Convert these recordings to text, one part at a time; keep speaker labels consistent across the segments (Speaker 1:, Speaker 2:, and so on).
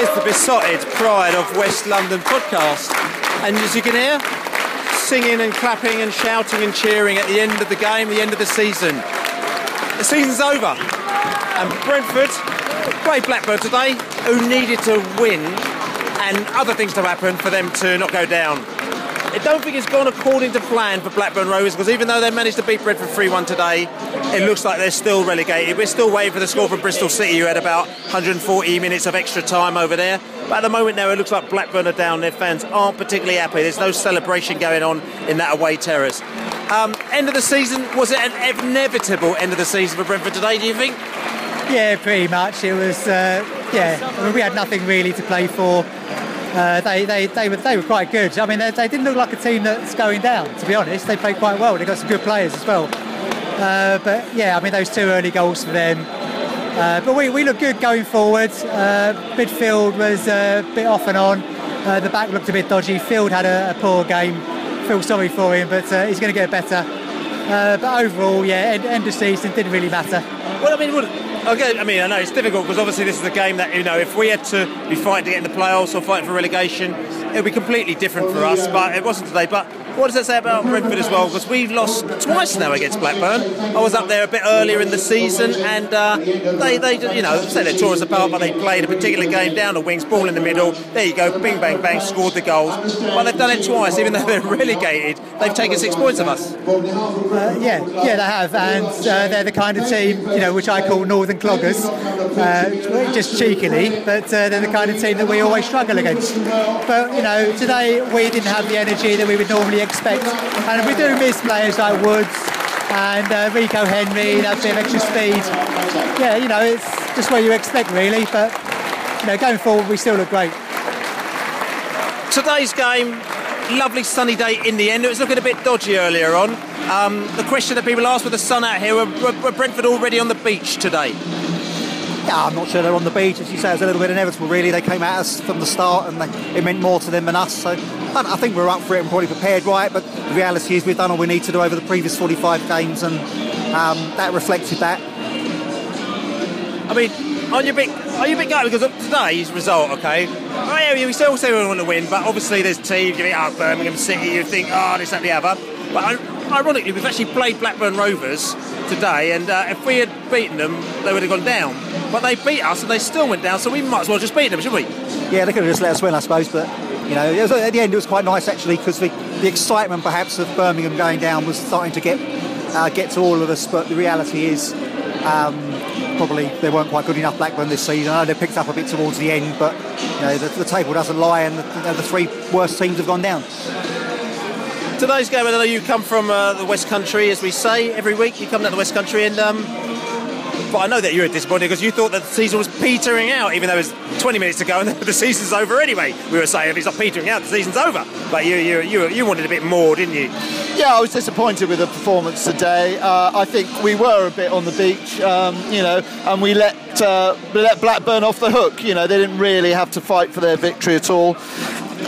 Speaker 1: is the Beesotted pride of West London podcast. And as you can hear, singing and clapping and shouting and cheering at the end of the game, the end of the season. The season's over. And Brentford played Blackburn today, who needed to win and other things to happen for them to not go down. I don't think it's gone according to plan for Blackburn Rovers because even though they managed to beat Brentford 3 1 today, it looks like they're still relegated. We're still waiting for the score from Bristol City, who had about 140 minutes of extra time over there. But at the moment now, it looks like Blackburn are down. Their fans aren't particularly happy. There's no celebration going on in that away terrace. Um, end of the season, was it an inevitable end of the season for Brentford today, do you think?
Speaker 2: Yeah, pretty much. It was, uh, yeah, I mean, we had nothing really to play for. Uh, they, they, they, were, they were quite good. I mean, they, they, didn't look like a team that's going down, to be honest. They played quite well. They got some good players as well. Uh, but yeah, I mean, those two early goals for them. Uh, but we, we look good going forward. Uh, midfield was a bit off and on. Uh, the back looked a bit dodgy. Field had a, a poor game. Feel sorry for him, but uh, he's going to get better. Uh, but overall, yeah, end, end of season didn't really matter.
Speaker 1: Well, I mean, Okay, I mean, I know it's difficult because obviously this is a game that, you know, if we had to be fighting to get in the playoffs or fighting for relegation, it would be completely different for us, but it wasn't today. But what does that say about Brentford as well? Because we've lost twice now against Blackburn. I was up there a bit earlier in the season, and uh, they, they, you know, say they tore us apart, but they played a particular game down the wings, ball in the middle. There you go, bing, bang, bang, scored the goals. But they've done it twice, even though they're relegated. They've taken six points of us.
Speaker 2: Uh, yeah, yeah, they have, and uh, they're the kind of team, you know, which I call Northern Cloggers, uh, just cheekily, but uh, they're the kind of team that we always struggle against. But you know, today we didn't have the energy that we would normally expect. And we do miss players like Woods and uh, Rico Henry, that bit of extra speed. Yeah, you know, it's just what you expect really, but you know, going forward we still look great.
Speaker 1: Today's game, lovely sunny day in the end. It was looking a bit dodgy earlier on. Um, the question that people asked with the sun out here, were, were Brentford already on the beach today?
Speaker 3: Yeah, I'm not sure they're on the beach. As you say, it was a little bit inevitable, really. They came at us from the start and they, it meant more to them than us. So I think we're up for it and probably prepared right. But the reality is, we've done all we need to do over the previous 45 games and um, that reflected that.
Speaker 1: I mean, are you a bit, are you a bit gutted because of today's result, okay? Oh, yeah, we still say we want to win, but obviously there's teams, you think, oh, Birmingham City, you think, oh, this, that, the other. But ironically, we've actually played Blackburn Rovers today, and uh, if we had beaten them, they would have gone down. But they beat us, and they still went down, so we might as well just beat them, shouldn't we?
Speaker 3: Yeah, they could have just let us win, I suppose. But you know, was, at the end, it was quite nice actually because the, the excitement perhaps of Birmingham going down was starting to get uh, get to all of us. But the reality is. Um, probably they weren't quite good enough Blackburn this season. I know they picked up a bit towards the end, but you know the, the table doesn't lie, and the, you know, the three worst teams have gone down.
Speaker 1: Today's game, I know you come from uh, the West Country, as we say every week. You come down to the West Country, and um, But I know that you were disappointed because you thought that the season was petering out, even though it was 20 minutes to go and the season's over anyway. We were saying if it's not petering out, the season's over. But you you you, you wanted a bit more, didn't you?
Speaker 4: Yeah, I was disappointed with the performance today. Uh, I think we were a bit on the beach, um, you know, and we let uh, we let Blackburn off the hook. You know, they didn't really have to fight for their victory at all.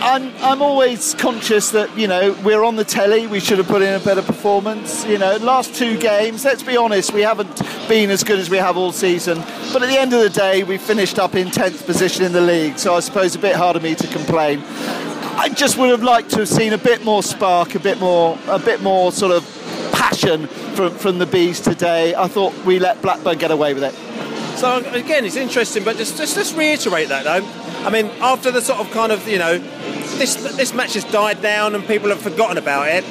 Speaker 4: I'm, I'm always conscious that you know we're on the telly. We should have put in a better performance. You know, last two games. Let's be honest, we haven't been as good as we have all season. But at the end of the day, we finished up in tenth position in the league. So I suppose a bit hard of me to complain. I just would have liked to have seen a bit more spark, a bit more, a bit more sort of passion from, from the bees today. I thought we let Blackburn get away with it.
Speaker 1: So again, it's interesting, but just just just reiterate that though. I mean, after the sort of kind of you know, this this match has died down and people have forgotten about it.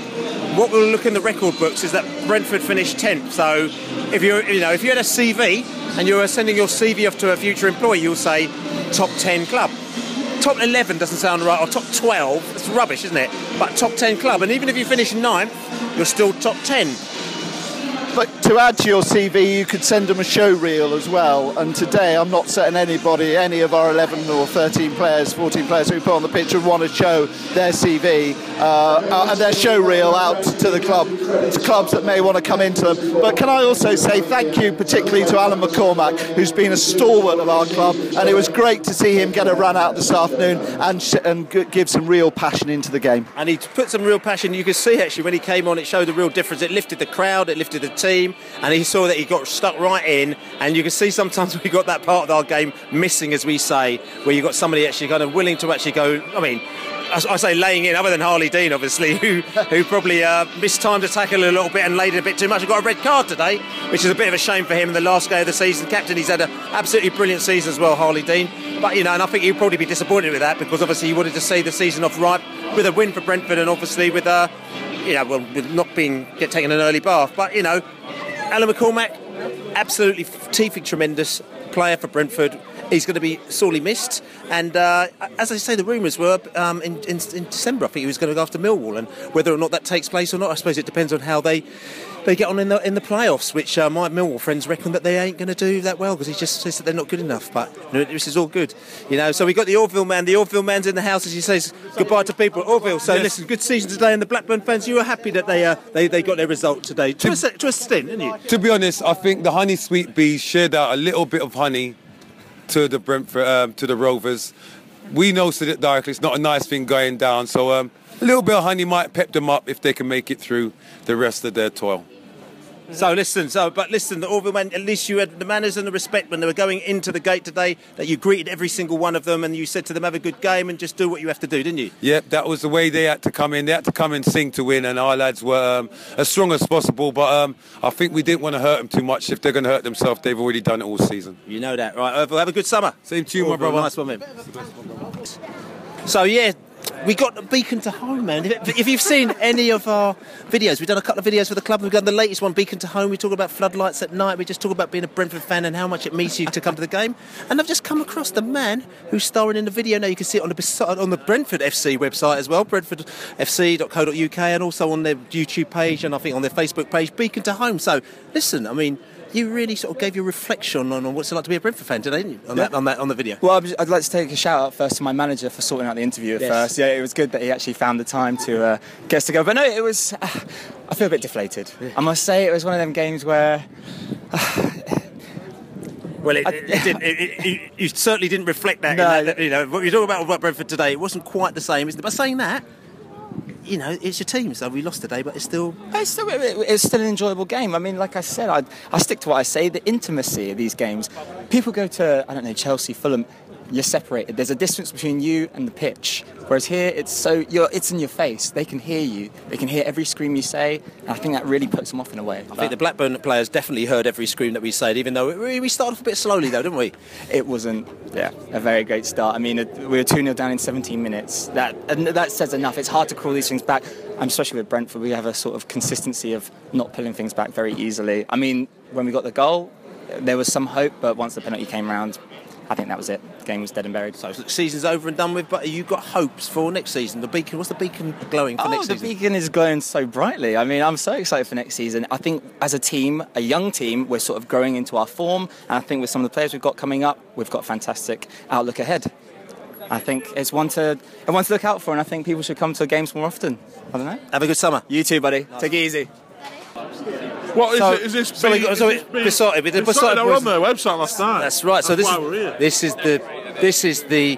Speaker 1: What we'll look in the record books is that Brentford finished tenth. So if you you know if you had a CV and you were sending your CV off to a future employee, you'll say top ten club. Top 11 doesn't sound right, or top 12, it's rubbish, isn't it? But top 10 club, and even if you finish ninth, you're still top 10.
Speaker 4: But to add to your CV, you could send them a show reel as well. And today, I'm not setting anybody, any of our 11 or 13 players, 14 players who put on the pitch would want to show their CV uh, uh, and their show reel out to the club, to clubs that may want to come into them. But can I also say thank you particularly to Alan McCormack, who's been a stalwart of our club, and it was great to see him get a run out this afternoon and sh- and g- give some real passion into the game.
Speaker 1: and he put some real passion. You could see actually when he came on, it showed a real difference. It lifted the crowd, it lifted the team, and he saw that he got stuck right in. And you can see sometimes we got that part of our game missing, as we say, where you got somebody actually kind of willing to actually go. I mean. I say laying in, other than Harlee Dean, obviously, who who probably uh, missed time to tackle a little bit and laid in a bit too much. He got a red card today, which is a bit of a shame for him in the last game of the season. Captain, he's had an absolutely brilliant season as well, Harlee Dean. But you know, and I think he'd probably be disappointed with that because obviously he wanted to see the season off right with a win for Brentford and obviously with uh, you know, well, with not being get taken an early bath. But you know, Alan McCormack, absolutely teething tremendous player for Brentford. He's going to be sorely missed. And uh, as I say, the rumours were um, in, in, in December. I think he was going to go after Millwall, and whether or not that takes place or not, I suppose it depends on how they. They get on in the in the playoffs, which uh, my Millwall friends reckon that they ain't going to do that well because he just says that they're not good enough. But you know, this is all good, you know. So we got the Orville man. The Orville man's in the house as he says goodbye to people. At Orville. So listen, good season today, and the Blackburn fans, you were happy that they uh, they, they got their result today to a, se- to a stint, didn't you?
Speaker 5: To be honest, I think the honey sweet bees shared out a little bit of honey to the Brentford, um, to the Rovers. We know that directly it's not a nice thing going down, so um, a little bit of honey might pep them up if they can make it through the rest of their toil.
Speaker 1: So listen, so but listen, the Orville man, at least you had the manners and the respect when they were going into the gate today. That you greeted every single one of them, and you said to them, "Have a good game and just do what you have to do," didn't you?
Speaker 5: Yep, that was the way they had to come in. They had to come and sing to win, and our lads were um, as strong as possible. But um, I think we didn't want to hurt them too much. If they're going to hurt themselves, they've already done it all season.
Speaker 1: You know that, right? Orville, have a good summer.
Speaker 5: Same to you, my
Speaker 1: Orville,
Speaker 5: brother.
Speaker 1: Nice one, man. So yeah. We got the beacon to home, man. If if you've seen any of our videos, we've done a couple of videos for the club. We've done the latest one, Beacon to Home. We talk about floodlights at night. We just talk about being a Brentford fan and how much it means to you to come to the game. And I've just come across the man who's starring in the video. Now you can see it on the on the Brentford FC website as well, brentfordfc.co.uk, and also on their YouTube page and I think on their Facebook page, Beacon to Home. So listen, I mean. You really sort of gave your reflection on, on what's it like to be a Brentford fan today, didn't you? On that, on that, on the video.
Speaker 6: Well, I'd- I'd like to take a shout out first to my manager for sorting out the interview at
Speaker 1: Yes.
Speaker 6: first. Yeah, it was good that he actually found the time to uh, get us to go. But no, it was. Uh, I feel a bit deflated. I must say, it was one of them games where
Speaker 1: Well, it, it, it didn't. It, it, it, you certainly didn't reflect that. in
Speaker 6: No.
Speaker 1: that, you know, what you're talking about with Brentford today, it wasn't quite the same. But saying that, you know, it's your team. So we lost today, but it's still.
Speaker 6: it's still, it's still an enjoyable game. I mean, like I said, I, I stick to what I say. The intimacy of these games. People go to I don't know Chelsea, Fulham. You're separated. There's a distance between you and the pitch. Whereas here, it's so you're, it's in your face. They can hear you. They can hear every scream you say. And I think that really puts them off in a way.
Speaker 1: I think the Blackburn players definitely heard every scream that we said, even though we, we started off a bit slowly, though, didn't we?
Speaker 6: it wasn't yeah a very great start. I mean, it, we were 2 0 down in 17 minutes. That and that says enough. It's hard to call these things back. And especially with Brentford, we have a sort of consistency of not pulling things back very easily. I mean, when we got the goal, there was some hope, but once the penalty came round, I think that was it. The game was dead and buried.
Speaker 1: So the season's over and done with, but have you got hopes for next season? The beacon, what's the beacon glowing for
Speaker 6: oh,
Speaker 1: next
Speaker 6: the beacon is glowing so brightly. I mean, I'm so excited for next season. I think as a team, a young team, we're sort of growing into our form, and I think with some of the players we've got coming up, we've got a fantastic outlook ahead. I think it's one to one to look out for, and I think people should come to games more often. I don't know.
Speaker 1: Have a good summer.
Speaker 6: You too, buddy. Take it easy.
Speaker 7: What is
Speaker 1: So-
Speaker 7: it? Is this
Speaker 1: so
Speaker 7: being-
Speaker 1: so it-
Speaker 7: this
Speaker 1: Beesotted, we did
Speaker 7: being-
Speaker 1: Beesotted
Speaker 7: Beesotted are
Speaker 1: Boys-
Speaker 7: on their website last night.
Speaker 1: That's right. So this
Speaker 7: why
Speaker 1: is
Speaker 7: we're here.
Speaker 1: this is the this is the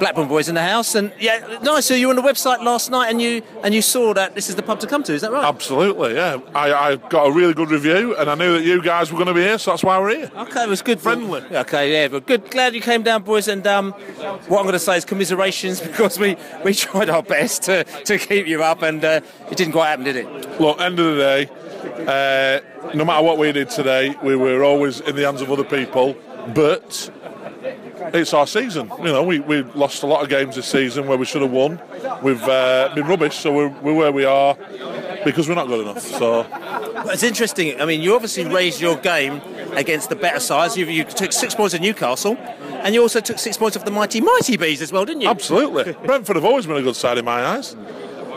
Speaker 1: Blackburn boys in the house, and yeah, nice. So you were on the website last night, and you and you saw that this is the pub to come to. Is that right?
Speaker 7: Absolutely, yeah. I, I got a really good review, and I knew that you guys were going to be here, so that's why we're here.
Speaker 1: Okay, it was good.
Speaker 7: Friendly.
Speaker 1: Okay, yeah, but good. Glad you came down, boys. And um, what I'm going to say is commiserations because we, we tried our best to, to keep you up, and uh, it didn't quite happen, did it?
Speaker 7: Look, end of the day, uh, no matter what we did today, we were always in the hands of other people, but it's our season. You know, we, we lost a lot of games this season where we should have won. We've uh, been rubbish, so we're, we're where we are because we're not good enough. So
Speaker 1: it's interesting. I mean, you obviously raised your game against the better sides. You, you took six points at Newcastle, and you also took six points off the mighty, mighty bees as well, didn't you?
Speaker 7: Absolutely. Brentford have always been a good side in my eyes.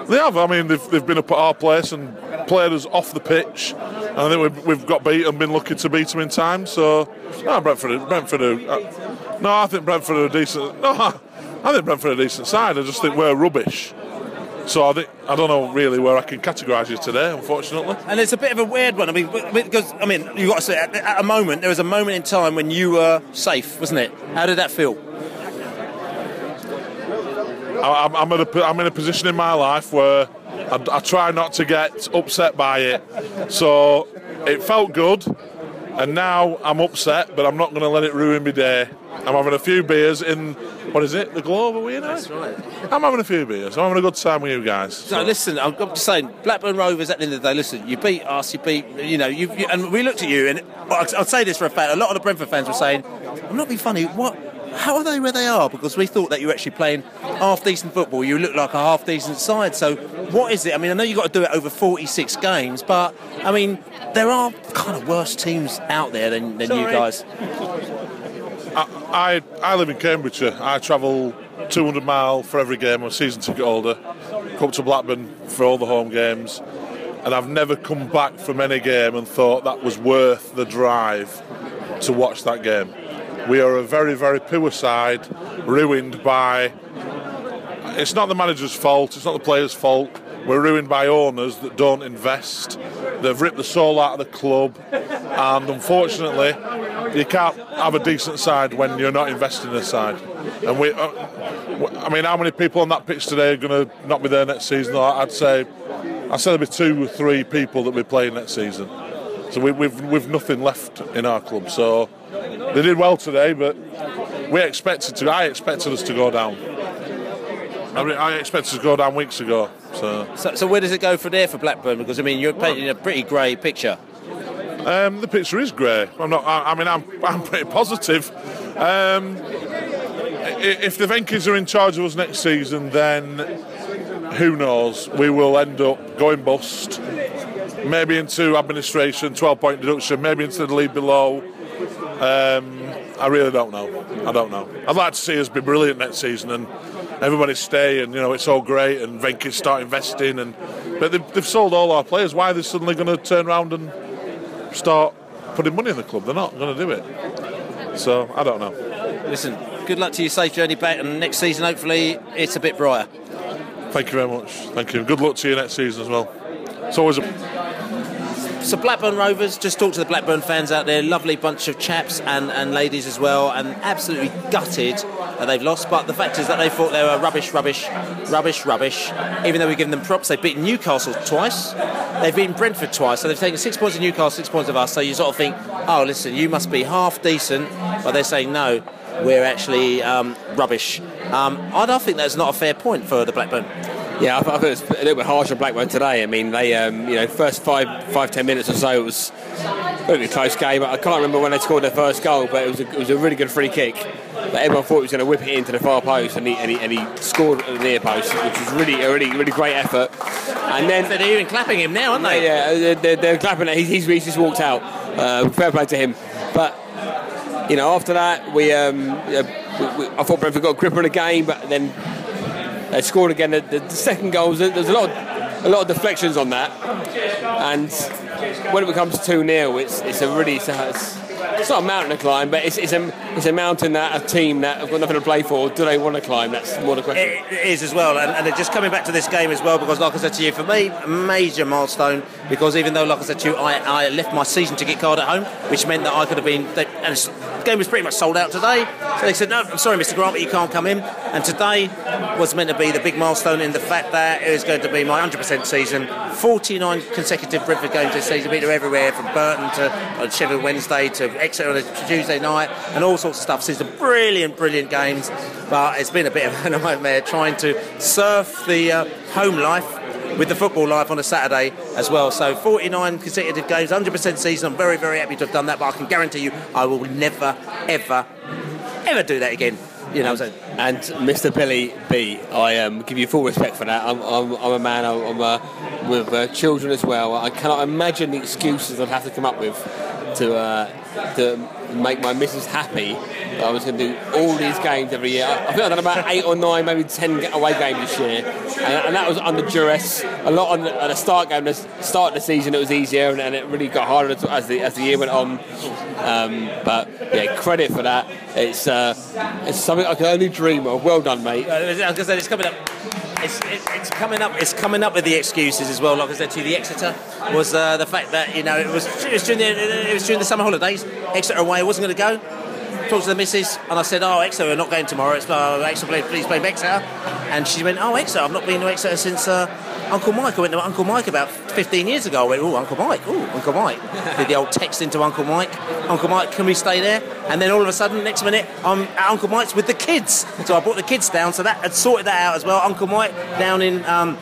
Speaker 7: They have. I mean, they've, they've been up at our place and played us off the pitch. And I think we've, we've got beat and been lucky to beat them in time. So, no, Brentford, Brentford are, uh, no, I think Brentford are a decent. No, I think Brentford are a decent side. I just think we're rubbish. So I think I don't know really where I can categorise you today, unfortunately.
Speaker 1: And it's a bit of a weird one. I mean, because I mean, you got to say, at, at a moment, there was a moment in time when you were safe, wasn't it? How did that feel?
Speaker 7: I'm, I'm, at a, I'm in a position in my life where I, I try not to get upset by it. So it felt good, and now I'm upset, but I'm not going to let it ruin my day. I'm having a few beers in, what is it, the Globe, are we in That's
Speaker 1: right.
Speaker 7: I'm having a few beers. I'm having a good time with you guys.
Speaker 1: So listen, I'm, I'm just saying, Blackburn Rovers. At the end of the day, listen, you beat us, you beat, you know, you, you and we looked at you, and I'll, I'll say this for a fact. A lot of the Brentford fans were saying, "I'm not being funny. What? How are they where they are?" Because we thought that you were actually playing half decent football. You look like a half decent side. So what is it? I mean, I know you've got to do it over 46 games, but I mean, there are kind of worse teams out there than, than you guys.
Speaker 7: I, I live in Cambridgeshire. I travel 200 mile for every game. I'm a season ticket holder. Come to Blackburn for all the home games, and I've never come back from any game and thought that was worth the drive to watch that game. We are a very, very poor side, ruined by. It's not the manager's fault. It's not the players' fault. We're ruined by owners that don't invest. They've ripped the soul out of the club, and unfortunately, you can't have a decent side when you're not investing in a side. And we, uh, I mean, how many people on that pitch today are going to not be there next season? I'd say, I'd say there'll be two or three people that will be playing next season. So we, we've we've nothing left in our club. So they did well today, but we expected to. I expected us to go down. I, mean, I expected us to go down weeks ago. So.
Speaker 1: So, so where does it go from there for Blackburn? Because I mean, you're painting a pretty grey picture.
Speaker 7: Um, the picture is grey. I'm not. I, I mean, I'm. I'm pretty positive. Um, if the Venky's are in charge of us next season, then who knows? We will end up going bust. Maybe into administration, 12 point deduction. Maybe into the league below. Um, I really don't know. I don't know. I'd like to see us be brilliant next season and everybody stay and you know it's all great and Venky's start investing and but they've, they've sold all our players. Why are they suddenly going to turn around and start putting money in the club? They're not going to do it. So I don't know.
Speaker 1: Listen, good luck to you, safe journey back, and next season hopefully it's a bit brighter.
Speaker 7: Thank you very much. Thank you. Good luck to you next season as well. It's always a
Speaker 1: So Blackburn Rovers, just talk to the Blackburn fans out there. Lovely bunch of chaps and, and ladies as well, and absolutely gutted that they've lost. But the fact is that they thought they were rubbish, rubbish, rubbish, rubbish. Even though we've given them props, they've beaten Newcastle twice. They've beaten Brentford twice, so they've taken six points of Newcastle, six points of us. So you sort of think, oh, listen, you must be half decent, but they're saying no. We're actually um, rubbish. Um, I don't think that's not a fair point for the Blackburn.
Speaker 8: Yeah, I, thought, it was a little bit harsh on Blackburn today. I mean, they, um, you know, first five, five, ten minutes or so, it was a really close game. I can't remember when they scored their first goal, but it was a, it was a really good free kick. But everyone thought he was going to whip it into the far post, and he, and he, and he scored at the near post, which was really a really, really great effort. And then
Speaker 1: they're even clapping him now, aren't they?
Speaker 8: Yeah, they're, they're, they're clapping. He's, he's, he's just walked out. Uh, fair play to him. But you know, after that, we, um, we, we I thought Brentford got a grip on the game, but then they scored again. The, the, second goal, there's a lot, of, a lot of deflections on that, and when it becomes two 0 it's it's a really it's, it's, not a mountain to climb, but it's, it's a it's a mountain that a team that have got nothing to play for. Do they want to climb? That's more the question.
Speaker 1: It is as well, and, and just coming back to this game as well, because like I said to you, for me, a major milestone. Because even though, like I said to you, I, I left my season ticket card at home, which meant that I could have been. They, and the game was pretty much sold out today, so they said, "No, I'm sorry, Mr. Grant, but you can't come in." And today was meant to be the big milestone in the fact that it was going to be my 100% season, 49 consecutive Brentford games this season, them everywhere from Burton to uh, Sheffield Wednesday to Exeter on a Tuesday night, and all sorts of stuff. So it's some brilliant, brilliant games, but it's been a bit of a nightmare trying to surf the uh, home life with the football life on a Saturday as well. So 49 consecutive games, 100% season. I'm very, very happy to have done that, but I can guarantee you I will never, ever, ever do that again. You know, so
Speaker 8: And Mr. Billy B, I um, give you full respect for that. I'm, I'm, I'm a man I'm, I'm, uh, with uh, children as well. I cannot imagine the excuses I'd have to come up with to uh, to make my missus happy. I was going to do all these games every year. I I think I've done about eight or nine, maybe ten away games this year, and, and that was under duress. A lot on the, start game, the start of the season, it was easier, and, and it really got harder as- the as the year went on. Um, but yeah, credit for that. It's uh, it's something I can only dream of. Well done, mate.
Speaker 1: Like I said, it's coming up. It's, it, it's coming up. It's coming up with the excuses as well. Like I said to you, the Exeter was uh, the fact that you know it was it was during the it was during the summer holidays. Exeter away, I wasn't going to go. Talked to the missus, and I said, "Oh, Exeter we're not going tomorrow. It's uh, Exeter, play, please play Exeter." And she went, "Oh, Exeter. I've not been to Exeter since uh, Uncle Mike. I went to Uncle Mike about 15 years ago. I went, oh, Uncle Mike. Oh, Uncle Mike. Did the old text into Uncle Mike. Uncle Mike, can we stay there? And then all of a sudden, next minute, I'm at Uncle Mike's with the kids. So I brought the kids down. So that had sorted that out as well. Uncle Mike down in um,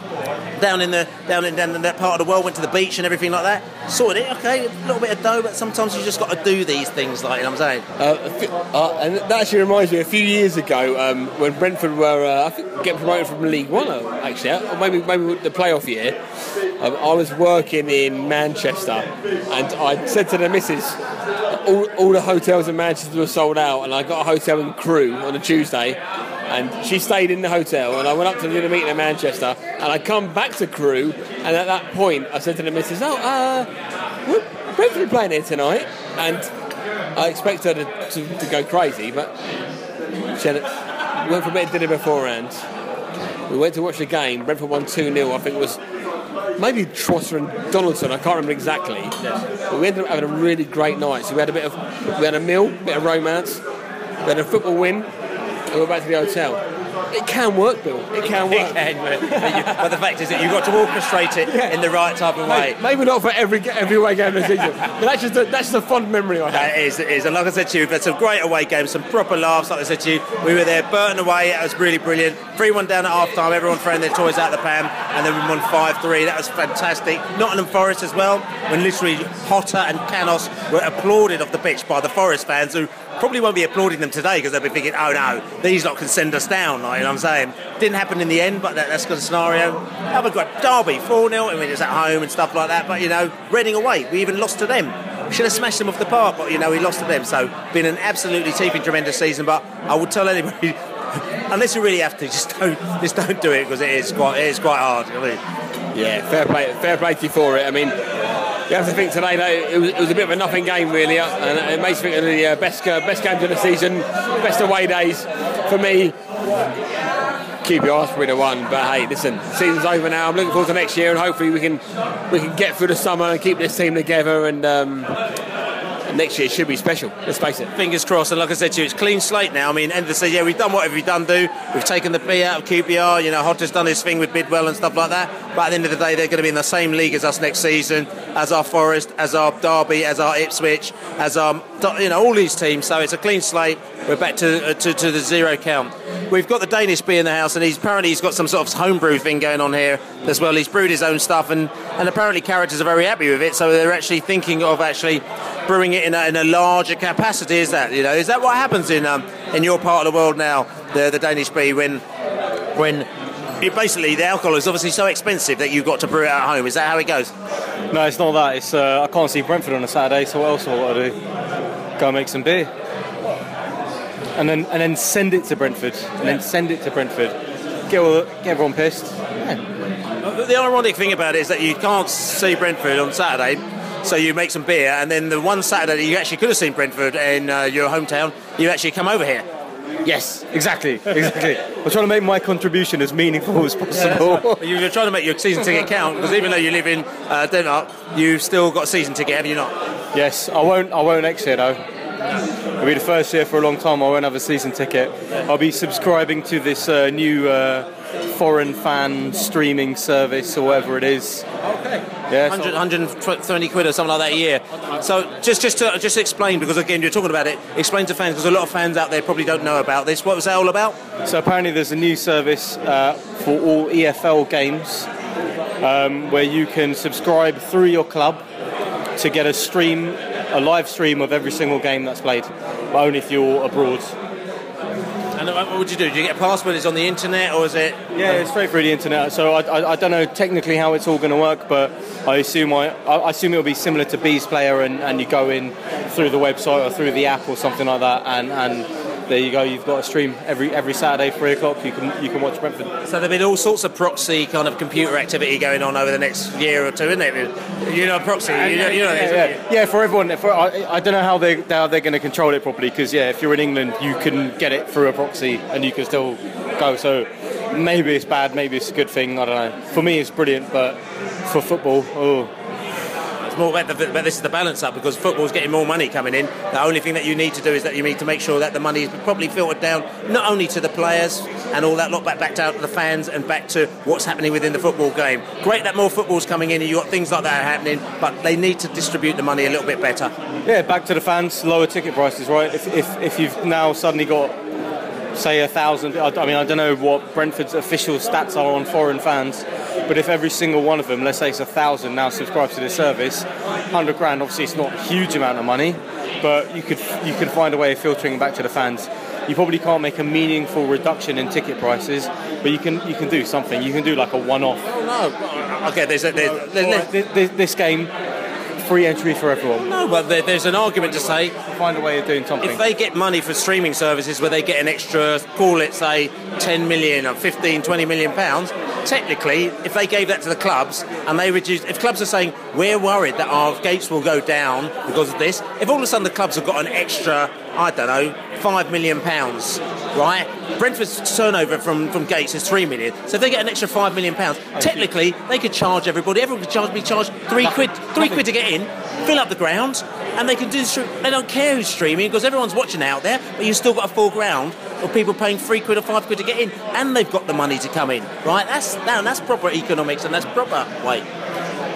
Speaker 1: down in the down in, down in that part of the world went to the beach and everything like that. Sorted it. Okay, a little bit of dough, but sometimes you just got to do these things. Like you know what I'm saying.
Speaker 8: Uh, uh, and that actually reminds me, a few years ago, um, when Brentford were, uh, I think, getting promoted from League One, uh, actually, or maybe maybe the playoff year, um, I was working in Manchester, and I said to the missus, all, all the hotels in Manchester were sold out, and I got a hotel in Crewe on a Tuesday. And she stayed in the hotel, and I went up to do the meeting in Manchester, and I come back to Crewe, and at that point, I said to the missus, "Oh, uh, we're Brentford playing here tonight," and I expect her to, to, to go crazy, but she had, we went for a bit of dinner beforehand. We went to watch the game. Brentford won 2 0. I think it was maybe Trotter and Donaldson. I can't remember exactly. But we ended up having a really great night. So we had a bit of we had a meal, a bit of romance. We had a football win. And we're back to the hotel. It can work, Bill. It can work.
Speaker 1: It can, but, but, you, but the fact is that you've got to orchestrate it in the right type of way.
Speaker 8: Maybe, maybe not for every every away game the season, but that's just a, that's just a fond memory I have.
Speaker 1: It is, it is. And like I said to you, we've had some great away games, some proper laughs. Like I said to you, we were there, Burton away. It was really brilliant. 3 1 down at half time, everyone throwing their toys out the pan, and then we won 5 3. That was fantastic. Nottingham Forest as well, when literally Hotter and Canos were applauded off the pitch by the Forest fans who probably won't be applauding them today because they'll be thinking, oh no, these lot can send us down. Like, you know I'm saying? Didn't happen in the end, but that, that's good scenario. We've a got Derby 4 0. I mean, it's at home and stuff like that, but you know, Reading away, we even lost to them. We should have smashed them off the park, but you know, we lost to them. So, been an absolutely teeping tremendous season, but I would tell anybody. Unless you really have to, just don't, just don't do it because it is quite, it is quite hard. I mean,
Speaker 8: Yeah, fair play, fair play to you for it. I mean, you have to think today though it was, it was a bit of a nothing game really, uh, and it makes me think of the uh, best uh, best games of the season, best away days for me. QPR's probably the one, but hey, listen, season's over now. I'm looking forward to next year, and hopefully we can we can get through the summer and keep this team together. And um, next year should be special. Let's face it.
Speaker 1: Fingers crossed, and like I said to you, it's clean slate now. I mean, end of the season, yeah, we've done whatever we've done do. We've taken the B out of QPR. You know, Hodger's done his thing with Bidwell and stuff like that. But at the end of the day, they're going to be in the same league as us next season, as our Forest, as our Derby, as our Ipswich, as our you know all these teams. So it's a clean slate. We're back to uh, to, to the zero count. We've got the Danish B in the house, and he's apparently he's got some sort of homebrew thing going on here as well. He's brewed his own stuff, and and apparently characters are very happy with it. So they're actually thinking of actually brewing it in a, in a larger capacity. Is that you know is that what happens in um, in your part of the world now? The the Danish B when when basically the alcohol is obviously so expensive that you've got to brew it at home. Is that how it goes?
Speaker 9: No, it's not that. It's uh, I can't see Brentford on a Saturday, so what else have I got to do? Go make some beer. and then and then send it to Brentford, and then send it to Brentford. Get all, get everyone pissed.
Speaker 1: Uh, The ironic thing about it is that you can't see Brentford on Saturday, so you make some beer, and then the one Saturday that you actually could have seen Brentford in uh, your hometown, you actually come over here.
Speaker 9: Yes, exactly, exactly. I'm trying to make my contribution as meaningful as possible.
Speaker 1: You're trying to make your season ticket count because even though you live in uh, Denmark, you've still got a season ticket, have you not?
Speaker 9: Yes, I won't. I won't next year though. It'll be the first year for a long time. I won't have a season ticket. I'll be subscribing to this uh, new uh, foreign fan streaming service or whatever it is.
Speaker 1: Okay.
Speaker 9: Yeah,
Speaker 1: 100, 120 quid or something like that a year. So just just to just explain because again you're talking about it. Explain to fans because a lot of fans out there probably don't know about this. What was that all about?
Speaker 9: So apparently there's a new service uh, for all EFL games um, where you can subscribe through your club to get a stream, a live stream of every single game that's played, but only if you're abroad.
Speaker 1: And uh, what would you do? Do you get a pass when it's on the internet or is it?
Speaker 9: Yeah, it's straight through the internet. So I, I, I don't know technically how it's all going to work, but I assume I, I assume it'll be similar to Bees Player, and, and you go in through the website or through the app or something like that, and, and there you go. You've got a stream every every Saturday, three o'clock. You can you can watch Brentford.
Speaker 1: So there've been all sorts of proxy kind of computer activity going on over the next year or two, isn't it? You know, proxy. You know, you know
Speaker 9: yeah, yeah, yeah, for everyone. For, I, I don't know how they how they're going to control it properly because yeah, if you're in England, you can get it through a proxy and you can still go. So maybe it's bad, maybe it's a good thing. I don't know. For me, it's brilliant, but for football, oh.
Speaker 1: It's more about, the, about this is the balance up because football's getting more money coming in. The only thing that you need to do is that you need to make sure that the money is properly filtered down, not only to the players and all that lot, but back down to the fans and back to what's happening within the football game. Great that more football's coming in and you've got things like that happening, but they need to distribute the money a little bit better.
Speaker 9: Yeah, back to the fans, lower ticket prices, right? If, if, if you've now suddenly got, say, a thousand, I I mean, I don't know what Brentford's official stats are on foreign fans, but if every single one of them, let's say it's a thousand, now subscribes to the service, 100 grand, obviously it's not a huge amount of money, but you could you can find a way of filtering back to the fans. You probably can't make a meaningful reduction in ticket prices, but you can you can do something. You can do like a one-off.
Speaker 1: Oh no! Okay, there's, a, there's, there's,
Speaker 9: Alright, thi- thi- this game, free entry for everyone.
Speaker 1: No, but there, there's an argument to say
Speaker 9: find a way of doing something.
Speaker 1: If they get money for streaming services where they get an extra, call it say 10 million or 15, 20 million pounds, technically, if they gave that to the clubs and they reduced, if clubs are saying we're worried that our gates will go down because of this, if all of a sudden the clubs have got an extra, I don't know, five million pounds, right? Brentford's turnover from, from gates is three million, so if they get an extra five million pounds, technically they could charge everybody. Everyone could charge be charged three quid, three quid to get in, fill up the ground, and they can do. the They don't care who's streaming because everyone's watching out there, but you've still got a full ground of people paying three quid or five quid to get in, and they've got the money to come in, right? That's now that's proper economics and that's proper way.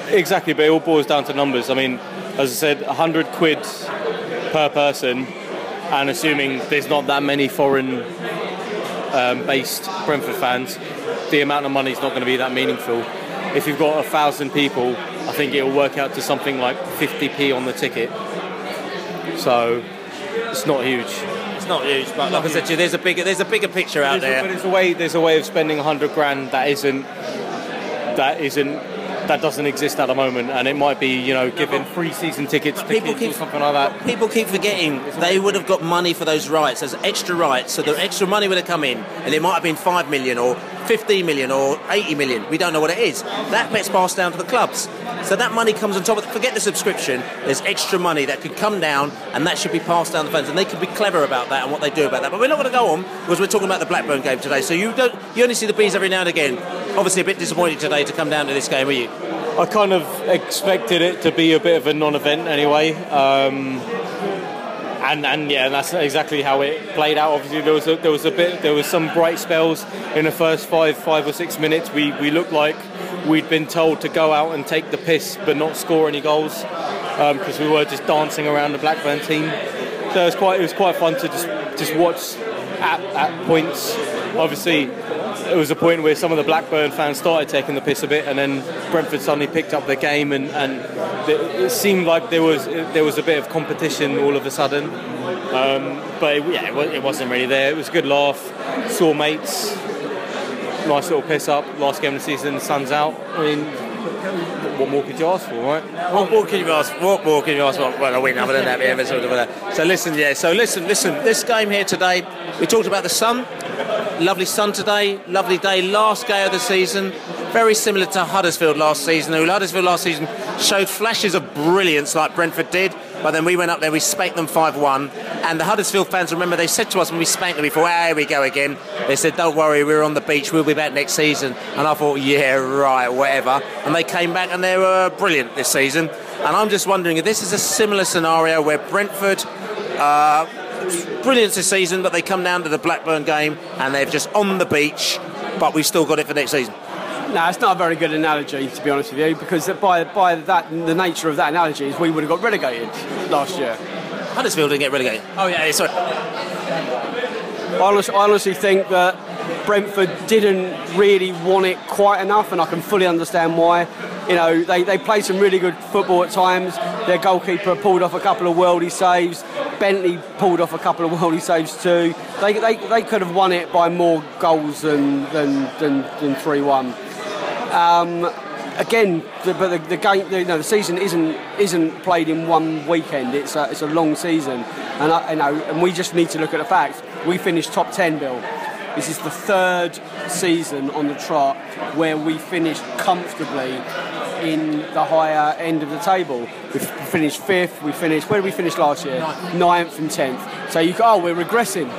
Speaker 9: Exactly, but it all boils down to numbers. I mean, as I said, 100 quid per person, and assuming there's not that many foreign um, based Brentford fans, the amount of money is not going to be that meaningful. If you've got a thousand people, I think it will work out to something like 50p on the ticket. So it's not huge.
Speaker 1: It's not huge, but like I said to you, there's a bigger there's a bigger picture out
Speaker 9: There's a-
Speaker 1: there.
Speaker 9: but there's a way. There's a way of spending 100 grand that isn't. That isn't. That doesn't exist at the moment, and it might be, you know, giving free season tickets to
Speaker 1: people keep-
Speaker 9: or something like that.
Speaker 1: People keep forgetting they would have got money for those rights as extra rights, so the extra money would have come in, and it might have been five million or 15 million or 80 million. We don't know what it is. That gets passed down to the clubs. So that money comes on top of. Forget the subscription. There's extra money that could come down, and that should be passed down the fans, and they could be clever about that and what they do about that. But we're not going to go on because we're talking about the Blackburn game today. So you don't. You only see the bees every now and again. Obviously, a bit disappointed today to come down to this game, are you?
Speaker 9: I kind of expected it to be a bit of a non-event anyway. Um, and, and yeah, and that's exactly how it played out. Obviously, there was a, there was a bit, there was some bright spells in the first five, five or six minutes. We we looked like we'd been told to go out and take the piss, but not score any goals um, because we were just dancing around the Blackburn team. So it was quite, it was quite fun to just just watch at, at points. Obviously, it was a point where some of the Blackburn fans started taking the piss a bit, and then Brentford suddenly picked up the game, and, and it seemed like there was there was a bit of competition all of a sudden. Um, but it, yeah, it, wasn't really there. It was a good laugh. Saw mates, nice little piss up. Last game of the season, sun's out. I mean, what more could you ask for, right?
Speaker 1: What more can you ask? What more can you ask for? Well, a win other than that, sort of that. So listen, yeah. So listen, listen. This game here today, we talked about the sun. Lovely sun today. Lovely day. Last game of the season. Very similar to Huddersfield last season. Who Huddersfield last season showed flashes of brilliance like Brentford did. But then we went up there, we spanked them 5 1. And the Huddersfield fans, remember, they said to us when we spanked them before, ah, here we go again. They said, don't worry, we're on the beach, we'll be back next season. And I thought, yeah, right, whatever. And they came back and they were brilliant this season. And I'm just wondering if this is a similar scenario where Brentford. Uh, brilliant this season, but they come down to the Blackburn game and they're just on the beach, but we've still got it for next season.
Speaker 10: No, it's not a very good analogy, to be honest with you, because by by that the nature of that analogy is we would have got relegated last year.
Speaker 1: Huddersfield didn't get relegated. Oh yeah, sorry.
Speaker 10: I honestly, I honestly think that Brentford didn't really want it quite enough, and I can fully understand why. You know, they, they played some really good football at times. Their goalkeeper pulled off a couple of worldy saves. Bentley pulled off a couple of worldy saves too. They, they, they could have won it by more goals than than than, than three one. Um, again, the, but the, the game, the, you know, the season isn't isn't played in one weekend. It's a, it's a long season, and I, you know, and we just need to look at the facts. We finished top ten, Bill. This is the third season on the trot where we finished comfortably in the higher end of the table. We finished fifth. We finished. Where did we finish last year? Ninth and tenth. So you go, oh, we're regressing.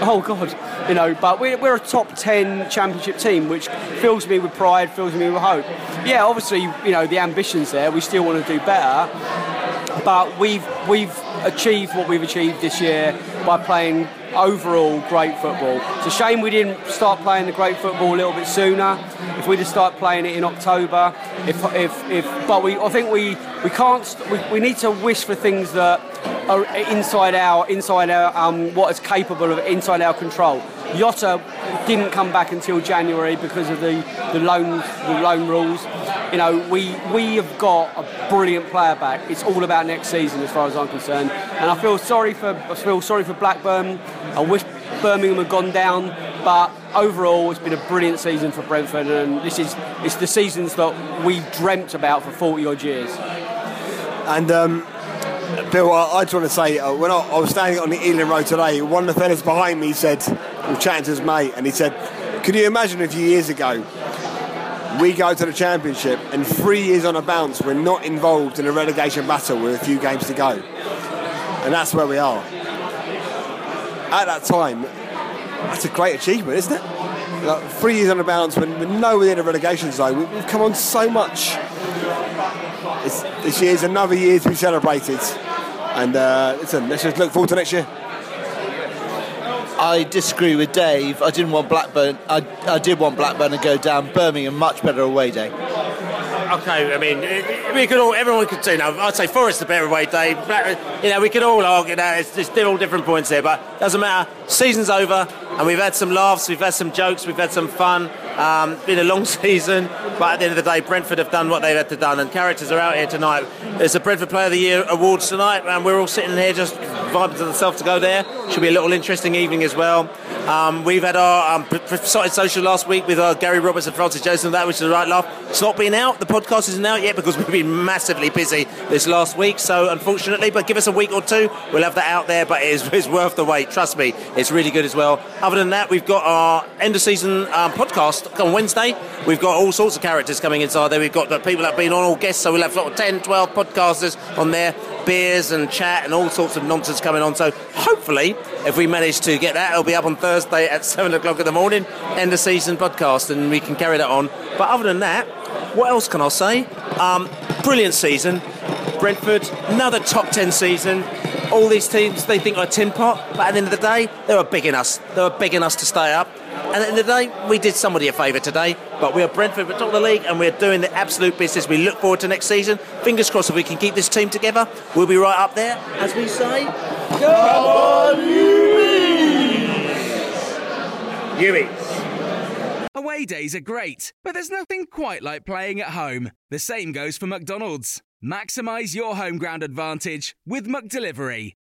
Speaker 10: Oh God, you know. But we're, we're a top ten championship team, which fills me with pride, fills me with hope. Yeah, obviously, you know, the ambitions there. We still want to do better, but we've we've achieved what we've achieved this year by playing overall great football. It's a shame we didn't start playing the great football a little bit sooner. If we'd have started playing it in October, if if, if but we I think we we can't we, we need to wish for things that are inside our inside our um, what is capable of inside our control. Jota didn't come back until January because of the the loan the loan rules. You know, we we have got a brilliant player back. It's all about next season, as far as I'm concerned. And I feel sorry for I feel sorry for Blackburn. I wish Birmingham had gone down, but overall, it's been a brilliant season for Brentford, and this is it's the seasons that we dreamt about for 40 odd years.
Speaker 11: And um, Bill, I, I just want to say, uh, when I, I, was standing on the Ealing Road today, one of the fellas behind me said, we were chatting to his mate, and he said, Can you imagine a few years ago, we go to the Championship, and three years on a bounce, we're not involved in a relegation battle with a few games to go? And that's where we are. At that time, that's a great achievement, isn't it? Like three years on a bounce when we're nowhere in a relegation zone. We've come on so much. It's, this year's another year to be celebrated. And uh, listen, let's just look forward to next year.
Speaker 4: I disagree with Dave. I didn't want Blackburn. I, I did want Blackburn to go down. Birmingham, much better away day.
Speaker 1: Okay, I mean, we could all, everyone could say, know, I'd say Forest the better away day. You know, we could all argue that. It's just all different points there, but doesn't matter. Season's over, and we've had some laughs, we've had some jokes, we've had some fun. Um, been a long season, but at the end of the day, Brentford have done what they've had to done, and characters are out here tonight. It's the Brentford Player of the Year awards tonight, and we're all sitting here just vibing to themselves to go there. Should be a little interesting evening as well. Um, we've had our um, social last week with uh, Gary Roberts and Francis Joseph, that which is a right laugh. It's not been out. The podcast isn't out yet because we've been massively busy this last week. So unfortunately, but give us a week or two, we'll have that out there. But it is, it's worth the wait. Trust me, it's really good as well. Other than that, we've got our end of season um, podcast on Wednesday. We've got all sorts of characters coming inside there. We've got the people that have been on all guests, so we'll have of 10, 12 podcasters on there beers and chat and all sorts of nonsense coming on. So hopefully, if we manage to get that, it'll be up on Thursday at seven o'clock in the morning, end of season podcast, and we can carry that on. But other than that, what else can I say? Um, brilliant season. Brentford, another top 10 season. All these teams, they think are tin pot, but at the end of the day, they were big in us. They were big in us to stay up. And at the end of the day, we did somebody a favour today, but we are Brentford, we're top of the league, and we're doing the absolute business. We look forward to next season. Fingers crossed if we can keep this team together, we'll be right up there, as we say. Come on,
Speaker 12: Uis! Away days are great, but there's nothing quite like playing at home. The same goes for McDonald's. Maximise your home ground advantage with McDelivery.